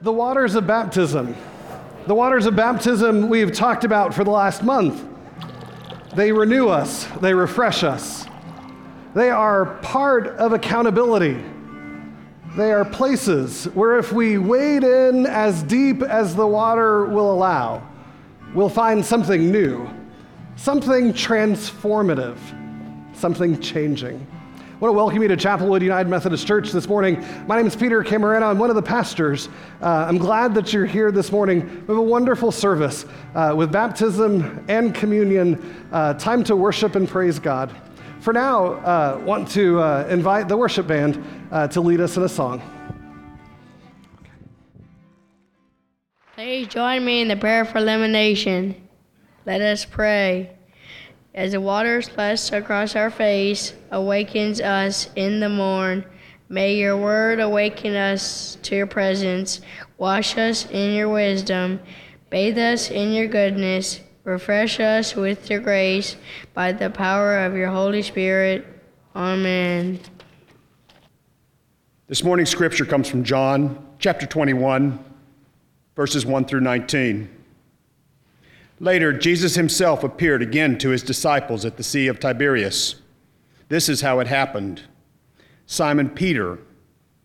The waters of baptism. The waters of baptism we've talked about for the last month. They renew us, they refresh us. They are part of accountability. They are places where if we wade in as deep as the water will allow, we'll find something new, something transformative, something changing. I want to welcome you to Chapelwood United Methodist Church this morning. My name is Peter Camarena. I'm one of the pastors. Uh, I'm glad that you're here this morning. We have a wonderful service uh, with baptism and communion, uh, time to worship and praise God. For now, uh, want to uh, invite the worship band uh, to lead us in a song. Please join me in the prayer for illumination. Let us pray. As the water splashes across our face, awakens us in the morn, may your word awaken us to your presence. Wash us in your wisdom, bathe us in your goodness, refresh us with your grace by the power of your Holy Spirit. Amen. This morning's scripture comes from John chapter 21, verses 1 through 19. Later, Jesus himself appeared again to his disciples at the Sea of Tiberias. This is how it happened Simon Peter,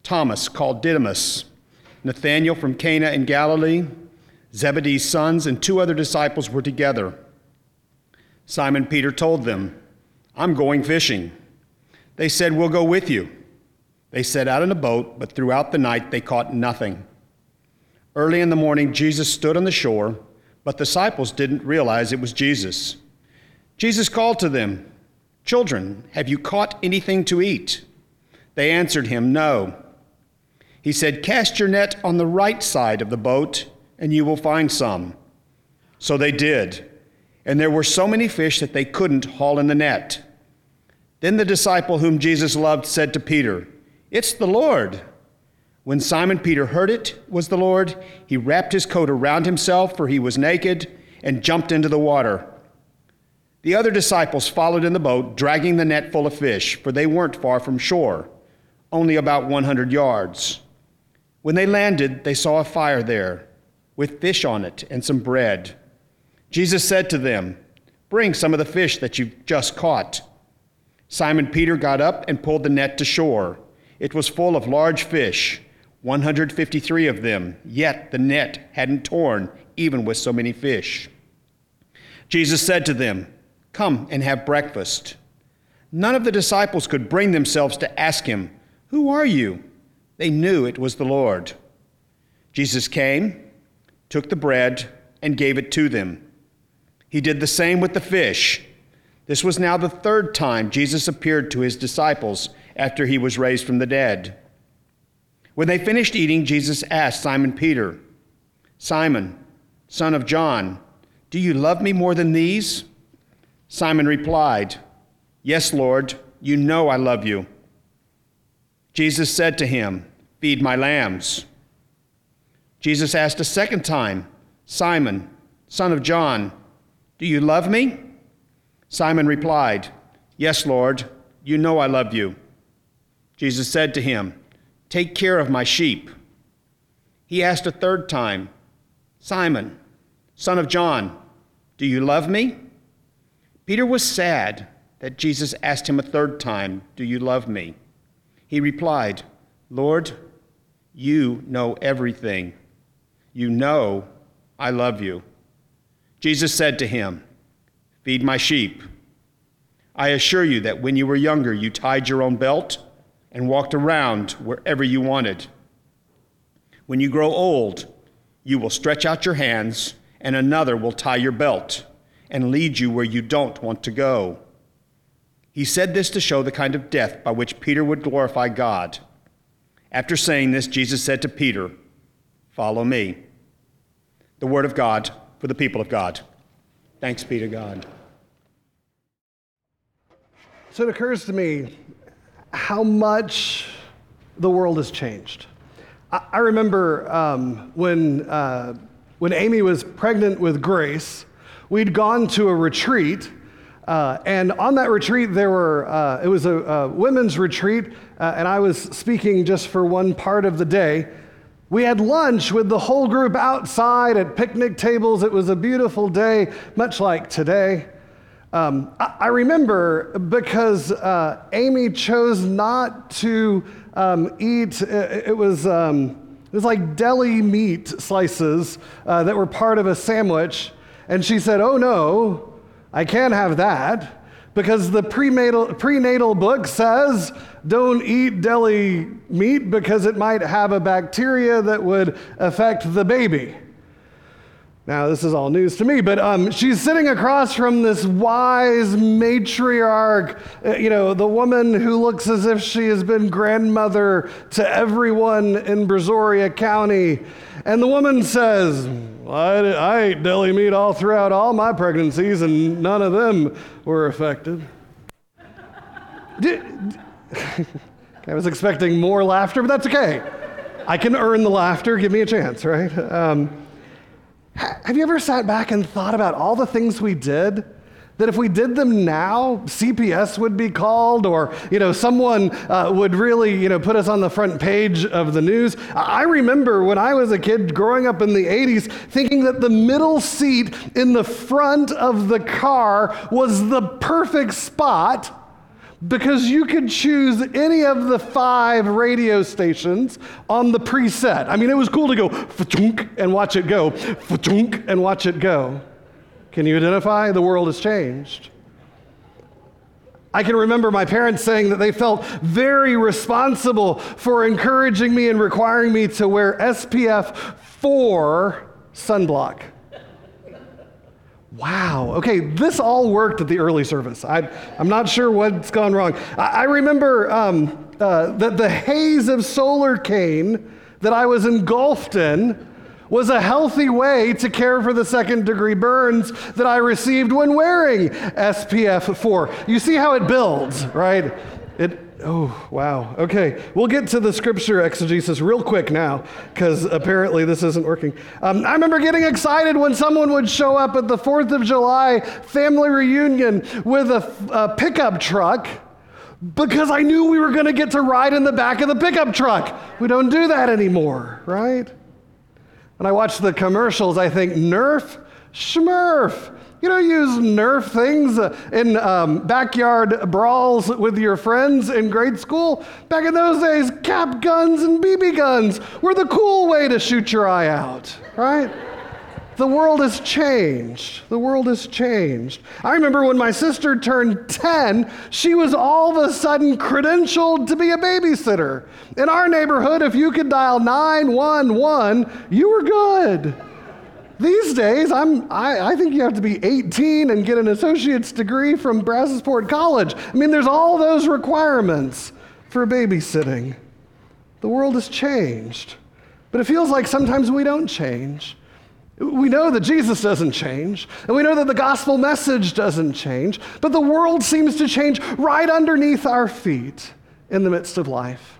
Thomas called Didymus, Nathanael from Cana in Galilee, Zebedee's sons, and two other disciples were together. Simon Peter told them, I'm going fishing. They said, We'll go with you. They set out in a boat, but throughout the night they caught nothing. Early in the morning, Jesus stood on the shore but the disciples didn't realize it was Jesus. Jesus called to them, Children, have you caught anything to eat? They answered him, No. He said, Cast your net on the right side of the boat, and you will find some. So they did, and there were so many fish that they couldn't haul in the net. Then the disciple whom Jesus loved said to Peter, It's the Lord. When Simon Peter heard it was the Lord, he wrapped his coat around himself, for he was naked, and jumped into the water. The other disciples followed in the boat, dragging the net full of fish, for they weren't far from shore, only about 100 yards. When they landed, they saw a fire there, with fish on it and some bread. Jesus said to them, Bring some of the fish that you've just caught. Simon Peter got up and pulled the net to shore. It was full of large fish 153 of them, yet the net hadn't torn, even with so many fish. Jesus said to them, Come and have breakfast. None of the disciples could bring themselves to ask him, Who are you? They knew it was the Lord. Jesus came, took the bread, and gave it to them. He did the same with the fish. This was now the third time Jesus appeared to his disciples after he was raised from the dead. When they finished eating, Jesus asked Simon Peter, Simon, son of John, do you love me more than these? Simon replied, Yes, Lord, you know I love you. Jesus said to him, Feed my lambs. Jesus asked a second time, Simon, son of John, do you love me? Simon replied, Yes, Lord, you know I love you. Jesus said to him, Take care of my sheep. He asked a third time, Simon, son of John, do you love me? Peter was sad that Jesus asked him a third time, Do you love me? He replied, Lord, you know everything. You know I love you. Jesus said to him, Feed my sheep. I assure you that when you were younger, you tied your own belt and walked around wherever you wanted. When you grow old, you will stretch out your hands, and another will tie your belt and lead you where you don't want to go. He said this to show the kind of death by which Peter would glorify God. After saying this, Jesus said to Peter, Follow me. The word of God for the people of God. Thanks be to God. So it occurs to me how much the world has changed. I, I remember um, when, uh, when Amy was pregnant with Grace, we'd gone to a retreat. Uh, and on that retreat, there were, uh, it was a, a women's retreat, uh, and I was speaking just for one part of the day. We had lunch with the whole group outside at picnic tables. It was a beautiful day, much like today. Um, I, I, remember because uh, Amy chose not to um, eat, it, it was. Um, it was like deli meat slices uh, that were part of a sandwich. And she said, Oh no, I can't have that because the prenatal, prenatal book says don't eat deli meat because it might have a bacteria that would affect the baby. Now, this is all news to me, but um, she's sitting across from this wise matriarch, uh, you know, the woman who looks as if she has been grandmother to everyone in Brazoria County. And the woman says, I, I ate deli meat all throughout all my pregnancies, and none of them were affected. I was expecting more laughter, but that's okay. I can earn the laughter. Give me a chance, right? Um, have you ever sat back and thought about all the things we did? That if we did them now, CPS would be called, or you know, someone uh, would really you know put us on the front page of the news. I remember when I was a kid growing up in the 80s, thinking that the middle seat in the front of the car was the perfect spot because you could choose any of the five radio stations on the preset. I mean, it was cool to go and watch it go, and watch it go. Can you identify? The world has changed. I can remember my parents saying that they felt very responsible for encouraging me and requiring me to wear SPF 4 sunblock. Wow. Okay, this all worked at the early service. I, am not sure what's gone wrong. I, I remember um, uh, that the haze of Solarcaine that I was engulfed in was a healthy way to care for the second degree burns that I received when wearing SPF 4. You see how it builds, right? It, Oh, wow. Okay. We'll get to the scripture exegesis real quick now because apparently this isn't working. Um, I remember getting excited when someone would show up at the 4th of July family reunion with a, a pickup truck because I knew we were going to get to ride in the back of the pickup truck. We don't do that anymore, right? And I watch the commercials, I think, Nerf, Schmurf. You know, use Nerf things in um, backyard brawls with your friends in grade school. Back in those days, cap guns and BB guns were the cool way to shoot your eye out, right? The world has changed. The world has changed. I remember when my sister turned 10, she was all of a sudden credentialed to be a babysitter. In our neighborhood, if you could dial 911, you were good. These days, I'm, I, I, think you have to be 18 and get an associate's degree from Brazosport College. I mean, there's all those requirements for babysitting. The world has changed, but it feels like sometimes we don't change. We know that Jesus doesn't change, and we know that the gospel message doesn't change, but the world seems to change right underneath our feet in the midst of life.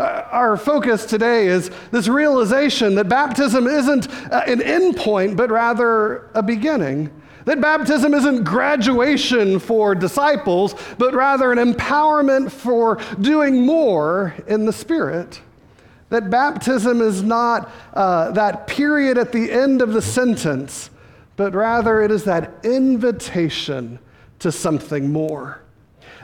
Uh, our focus today is this realization that baptism isn't uh, an endpoint, but rather a beginning. That baptism isn't graduation for disciples, but rather an empowerment for doing more in the Spirit. That baptism is not uh, that period at the end of the sentence, but rather it is that invitation to something more.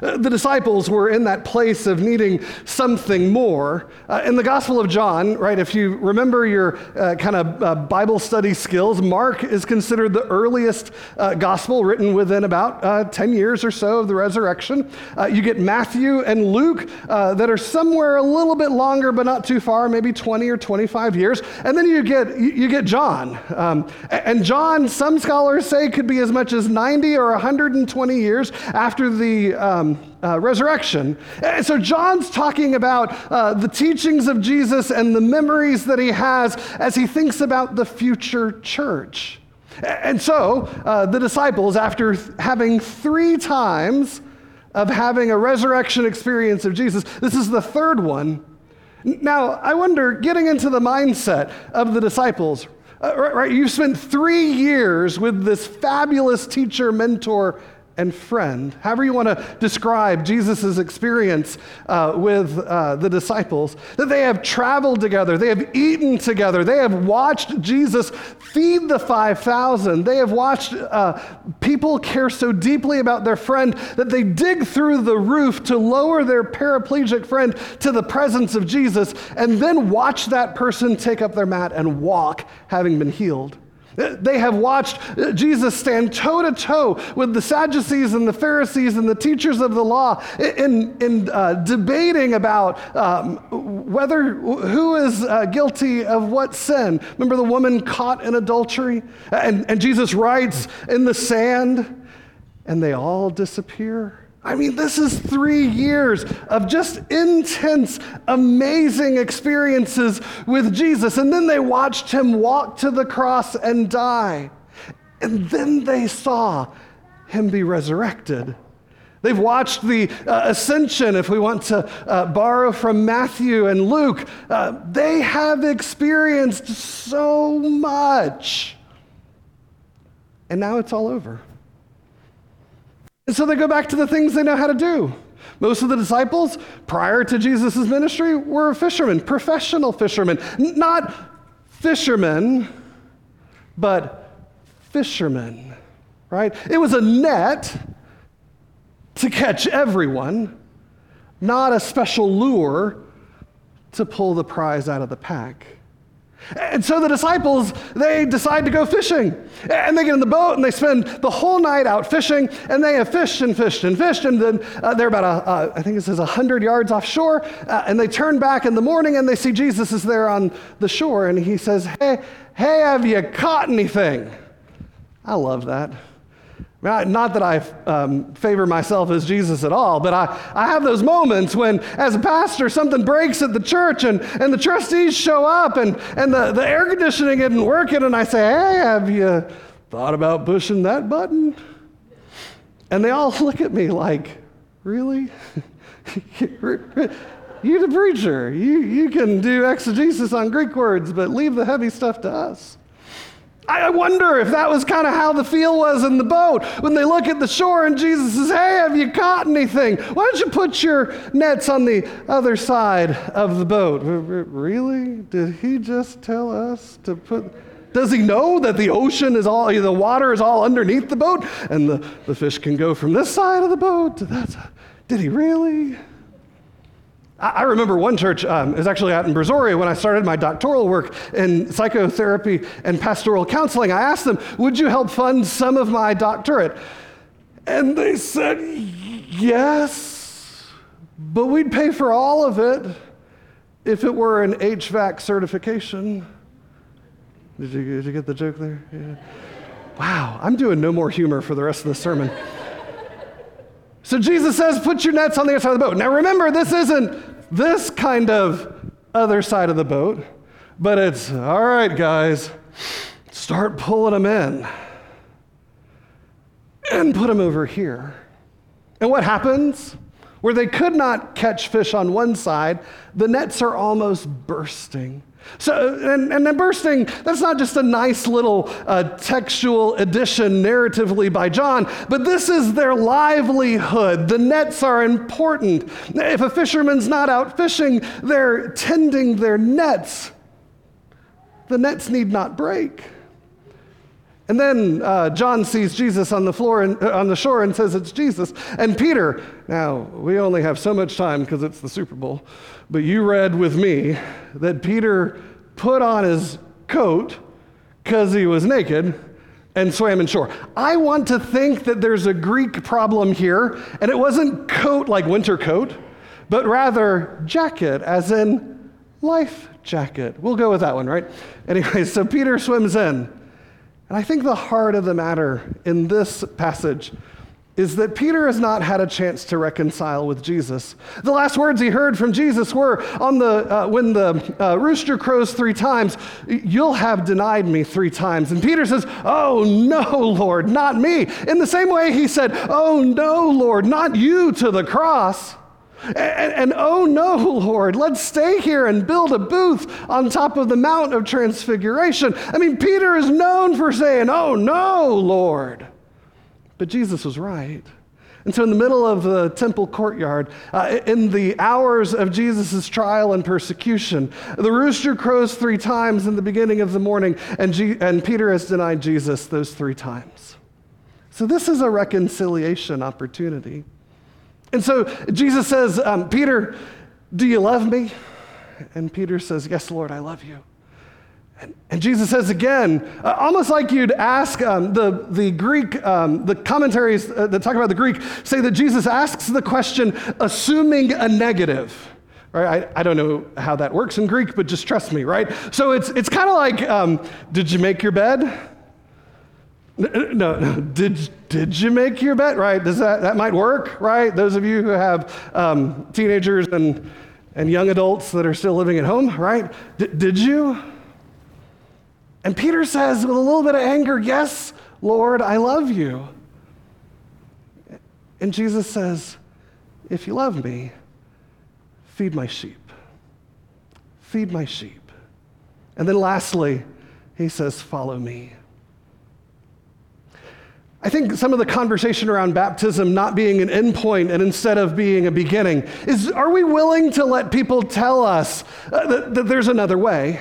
Uh, the disciples were in that place of needing something more. Uh, in the Gospel of John, right, if you remember your uh, kind of uh, Bible study skills, Mark is considered the earliest uh, gospel written within about uh, 10 years or so of the resurrection. you get Matthew and Luke that are somewhere a little bit longer, but not too far, maybe 20 or 25 years. And then you get, you get John. Um, and John, some scholars say, could be as much as 90 or 120 years after the um, um, uh, resurrection. And so John's talking about uh, the teachings of Jesus and the memories that he has as he thinks about the future church. And so uh, the disciples, after having three times of having a resurrection experience of Jesus, this is the third one. Now, I wonder, getting into the mindset of the disciples, uh, right, right, you've spent three years with this fabulous teacher, mentor, and friend, however you want to describe Jesus' experience uh, with uh, the disciples, that they have traveled together, they have eaten together, they have watched Jesus feed the 5,000, they have watched uh, people care so deeply about their friend that they dig through the roof to lower their paraplegic friend to the presence of Jesus and then watch that person take up their mat and walk, having been healed. They have watched Jesus stand toe to toe with the Sadducees and the Pharisees and the teachers of the law in, in uh, debating about um, whether who is uh, guilty of what sin. Remember the woman caught in adultery? And, and Jesus writes in the sand, and they all disappear. I mean, this is three years of just intense, amazing experiences with Jesus. And then they watched him walk to the cross and die. And then they saw him be resurrected. They've watched the uh, ascension, if we want to uh, borrow from Matthew and Luke. Uh, they have experienced so much. And now it's all over. And so they go back to the things they know how to do. Most of the disciples prior to Jesus' ministry were fishermen, professional fishermen. Not fishermen, but fishermen, right? It was a net to catch everyone, not a special lure to pull the prize out of the pack. And so the disciples, they decide to go fishing. And they get in the boat and they spend the whole night out fishing. And they have fished and fished and fished. And then uh, they're about, a, uh, I think it says 100 yards offshore. Uh, and they turn back in the morning and they see Jesus is there on the shore. And he says, Hey, hey, have you caught anything? I love that. Not that I um, favor myself as Jesus at all, but I, I have those moments when, as a pastor, something breaks at the church and, and the trustees show up and, and the, the air conditioning isn't working, and I say, Hey, have you thought about pushing that button? And they all look at me like, Really? You're the preacher. You, you can do exegesis on Greek words, but leave the heavy stuff to us. I wonder if that was kind of how the feel was in the boat when they look at the shore and Jesus says, Hey, have you caught anything? Why don't you put your nets on the other side of the boat? Really? Did he just tell us to put. Does he know that the ocean is all, the water is all underneath the boat and the, the fish can go from this side of the boat to that side? Did he really? I remember one church, um, it was actually out in Brazoria when I started my doctoral work in psychotherapy and pastoral counseling. I asked them, Would you help fund some of my doctorate? And they said, Yes, but we'd pay for all of it if it were an HVAC certification. Did you, did you get the joke there? Yeah. Wow, I'm doing no more humor for the rest of the sermon. So Jesus says, put your nets on the other side of the boat. Now remember, this isn't this kind of other side of the boat, but it's, all right, guys, start pulling them in and put them over here. And what happens? Where they could not catch fish on one side, the nets are almost bursting. So, and, and then bursting, that's not just a nice little uh, textual addition narratively by John, but this is their livelihood. The nets are important. If a fisherman's not out fishing, they're tending their nets. The nets need not break. And then uh, John sees Jesus on the floor and, uh, on the shore and says it's Jesus. And Peter, now we only have so much time because it's the Super Bowl, but you read with me that Peter put on his coat because he was naked and swam in shore. I want to think that there's a Greek problem here, and it wasn't coat like winter coat, but rather jacket, as in life jacket. We'll go with that one, right? Anyway, so Peter swims in. And I think the heart of the matter in this passage is that Peter has not had a chance to reconcile with Jesus. The last words he heard from Jesus were on the uh, when the uh, rooster crows three times, "You'll have denied me three times." And Peter says, "Oh no, Lord, not me." In the same way, he said, "Oh no, Lord, not you to the cross." And, and, oh no, Lord, let's stay here and build a booth on top of the Mount of Transfiguration. I mean, Peter is known for saying, Oh no, Lord. But Jesus was right. And so, in the middle of the temple courtyard, uh, in the hours of Jesus' trial and persecution, the rooster crows three times in the beginning of the morning, and, G- and Peter has denied Jesus those three times. So, this is a reconciliation opportunity. And so, Jesus says, um, Peter, do you love me? And Peter says, Yes, Lord, I love you. And, and Jesus says again, uh, almost like you'd ask um, the, the Greek, um, the commentaries uh, that talk about the Greek say that Jesus asks the question assuming a negative. Right? I, I don't know how that works in Greek, but just trust me, right? So it's, it's kind of like, um, did you make your bed? No, no, did, did you make your bet? Right? Does that, that might work, right? Those of you who have um, teenagers and, and young adults that are still living at home, right? D- did you? And Peter says with a little bit of anger, Yes, Lord, I love you. And Jesus says, If you love me, feed my sheep. Feed my sheep. And then lastly, he says, Follow me. I think some of the conversation around baptism not being an endpoint and instead of being a beginning is are we willing to let people tell us uh, that, that there's another way?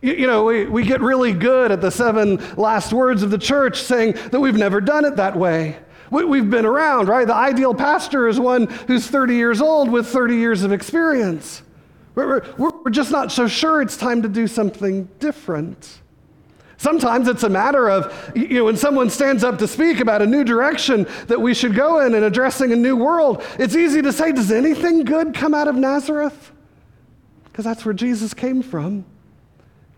You, you know, we, we get really good at the seven last words of the church saying that we've never done it that way. We, have been around, right? The ideal pastor is one who's 30 years old with 30 years of experience. We're, we're, we're just not so sure it's time to do something different. Sometimes it's a matter of, you know, when someone stands up to speak about a new direction that we should go in and addressing a new world, it's easy to say, Does anything good come out of Nazareth? Because that's where Jesus came from.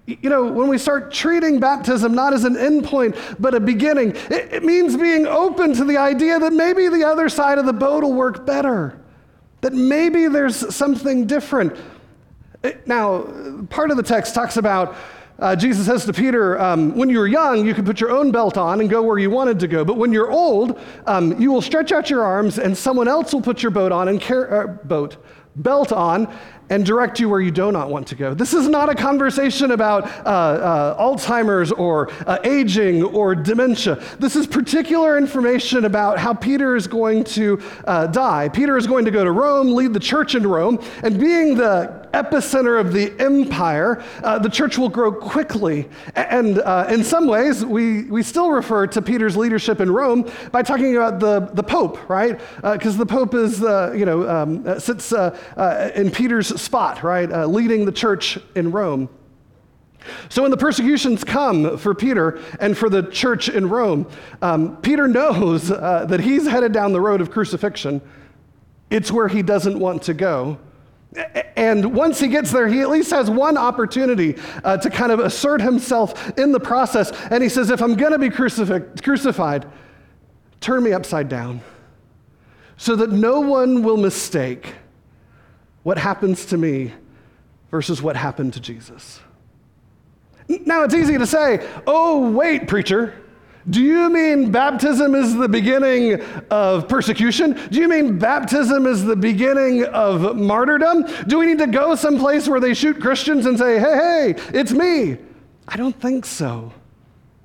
You know, when we start treating baptism not as an endpoint, but a beginning, it, it, means being open to the idea that maybe the other side of the boat will work better, that maybe there's something different. Now, part of the text talks about uh, Jesus says to Peter, um, When you were young, you could put your own belt on and go where you wanted to go. But when you're old, um, you will stretch out your arms, and someone else will put your boat on and car- uh, boat belt on and direct you where you do not want to go. This is not a conversation about uh, uh, Alzheimer's or uh, aging or dementia. This is particular information about how Peter is going to uh, die. Peter is going to go to Rome, lead the church in Rome, and being the epicenter of the empire, uh, the church will grow quickly. And uh, in some ways, we, we still refer to Peter's leadership in Rome by talking about the, the Pope, right? Because the Pope is, you know, um, sits in Peter's spot, right? Uh, leading the church in Rome. So when the persecutions come for Peter and for the church in Rome, um, Peter knows uh, that he's headed down the road of crucifixion. It's where he doesn't want to go. And once he gets there, he at least has one opportunity uh, to kind of assert himself in the process. And he says, If I'm going to be crucifi- crucified, turn me upside down so that no one will mistake what happens to me versus what happened to Jesus. Now, it's easy to say, oh, wait, preacher. Do you mean baptism is the beginning of persecution? Do you mean baptism is the beginning of martyrdom? Do we need to go someplace where they shoot Christians and say, hey, hey, it's me? I don't think so.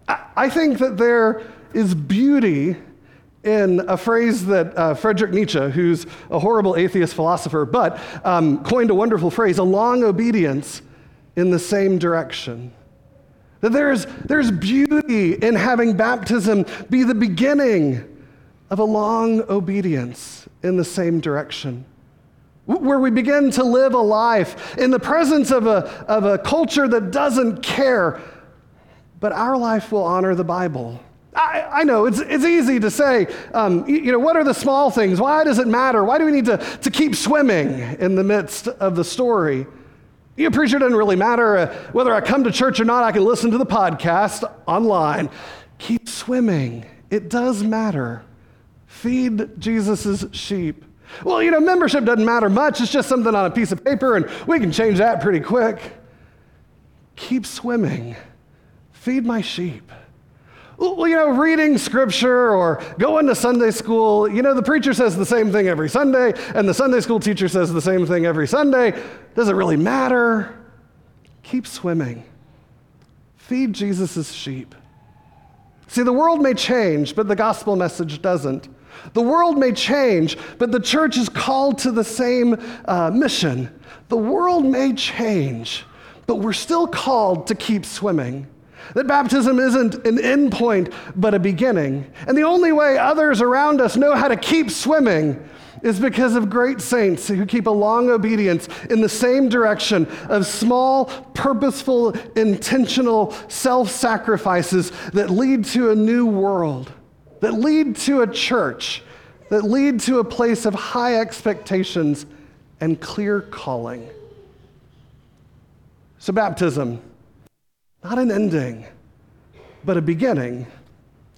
I think that there is beauty in a phrase that uh, Friedrich Nietzsche, who's a horrible atheist philosopher, but um, coined a wonderful phrase a long obedience in the same direction. That there's, there's beauty in having baptism be the beginning of a long obedience in the same direction. Where we begin to live a life in the presence of a, of a culture that doesn't care, but our life will honor the Bible. I, I, know it's, it's easy to say, um, you, you, know, what are the small things? Why does it matter? Why do we need to, to keep swimming in the midst of the story? You preacher doesn't really matter uh, whether I come to church or not. I can listen to the podcast online. Keep swimming. It does matter. Feed Jesus' sheep. Well, you know, membership doesn't matter much. It's just something on a piece of paper, and we can change that pretty quick. Keep swimming. Feed my sheep. Well, you know, reading scripture or going to Sunday school, you know, the preacher says the same thing every Sunday, and the Sunday school teacher says the same thing every Sunday. Does it really matter? Keep swimming. Feed Jesus' sheep. See, the world may change, but the gospel message doesn't. The world may change, but the church is called to the same uh, mission. The world may change, but we're still called to keep swimming. That baptism isn't an end point, but a beginning. And the only way others around us know how to keep swimming is because of great saints who keep a long obedience in the same direction of small, purposeful, intentional self sacrifices that lead to a new world, that lead to a church, that lead to a place of high expectations and clear calling. So, baptism, not an ending, but a beginning.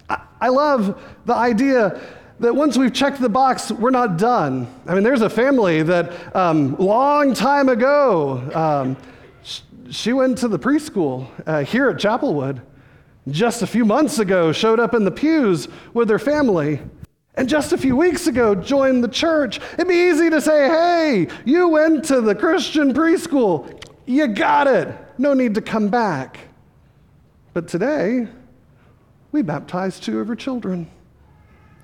I, I love the idea that once we've checked the box, we're not done. I mean, there's a family that um, long time ago, um, sh- she went to the preschool uh, here at Chapelwood. Just a few months ago, showed up in the pews with her family. And just a few weeks ago, joined the church. It'd be easy to say, hey, you went to the Christian preschool. You got it. No need to come back. But today, we baptize two of her children.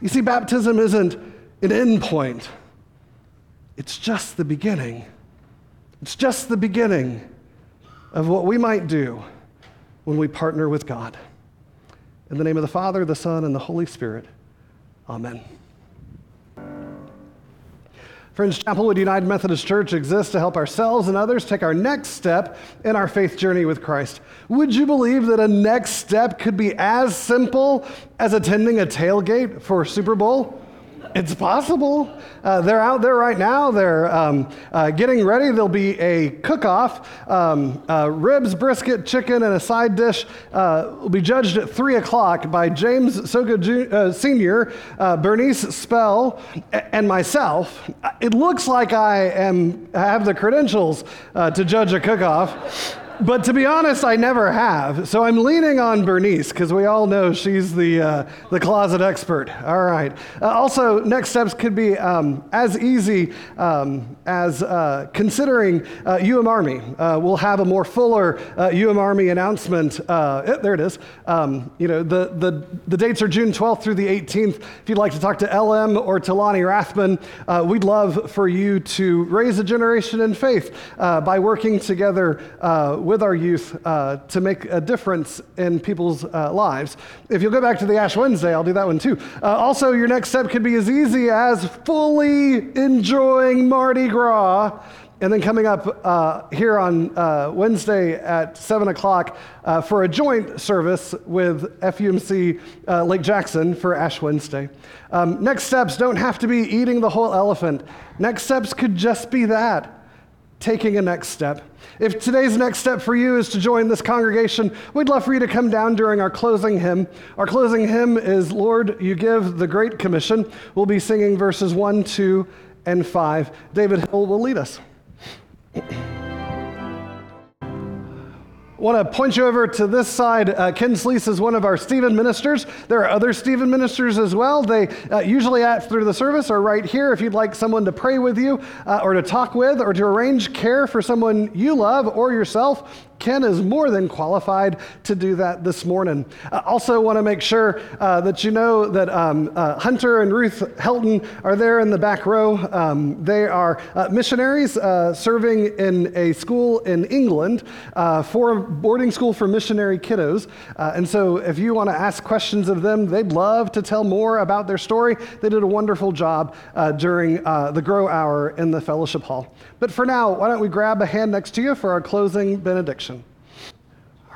You see, baptism isn't an end point, it's just the beginning. It's just the beginning of what we might do when we partner with God. In the name of the Father, the Son, and the Holy Spirit, amen. Friends, Chapelwood United Methodist Church exists to help ourselves and others take our next step in our faith journey with Christ. Would you believe that a next step could be as simple as attending a tailgate for Super Bowl? It's possible. Uh, they're out there right now. They're um, uh, getting ready. There'll be a cook off um, uh, ribs, brisket, chicken, and a side dish uh, will be judged at 3 o'clock by James Soga Jr., uh, Sr., uh, Bernice Spell, and myself. It looks like I am, have the credentials to judge a cook off. But to be honest, I never have. So I'm leaning on Bernice because we all know she's the, uh, the closet expert. All right. Uh, also, next steps could be um, as easy um, as uh, considering UM Army. Uh, we'll have a more fuller UM Army announcement. Eh, there it is. Um, you know, the, the, the dates are June 12th through the 18th. If you'd like to talk to LM or to Lonnie Rathman, we'd love for you to raise a generation in faith by working together with our youth uh, to make a difference in people's uh, lives. If you'll go back to the Ash Wednesday, I'll do that one too. Uh, also, your next step could be as easy as fully enjoying Mardi Gras. And then coming up uh, here on uh, Wednesday at 7 o'clock for a joint service with FUMC Lake Jackson for Ash Wednesday. Um, next steps don't have to be eating the whole elephant. Next steps could just be that taking a next step. If today's next step for you is to join this congregation, we'd love for you to come down during our closing hymn. Our closing hymn is Lord, You Give the Great Commission. We'll be singing verses 1, 2, and 5. David Hill will lead us. Want to point you over to this side. Uh, Ken Sleece is one of our Stephen ministers. There are other Stephen ministers as well. They uh, usually after the service are right here if you'd like someone to pray with you uh, or to talk with or to arrange care for someone you love or yourself. Ken is more than qualified to do that this morning. I also want to make sure uh, that you know that um, uh, Hunter and Ruth Helton are there in the back row. Um, they are uh, missionaries uh, serving in a school in England uh, for a boarding school for missionary kiddos. Uh, and so if you want to ask questions of them, they'd love to tell more about their story. They did a wonderful job during the Grow Hour in the fellowship hall. But for now, why don't we grab a hand next to you for our closing benediction?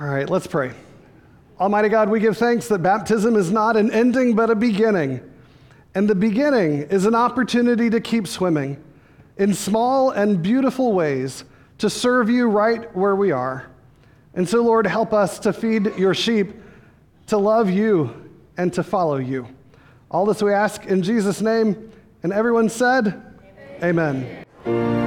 All right, let's pray. Almighty God, we give thanks that baptism is not an ending but a beginning. And the beginning is an opportunity to keep swimming in small and beautiful ways to serve you right where we are. And so, Lord, help us to feed your sheep, to love you, and to follow you. All this we ask in Jesus' name. And everyone said, Amen. Amen.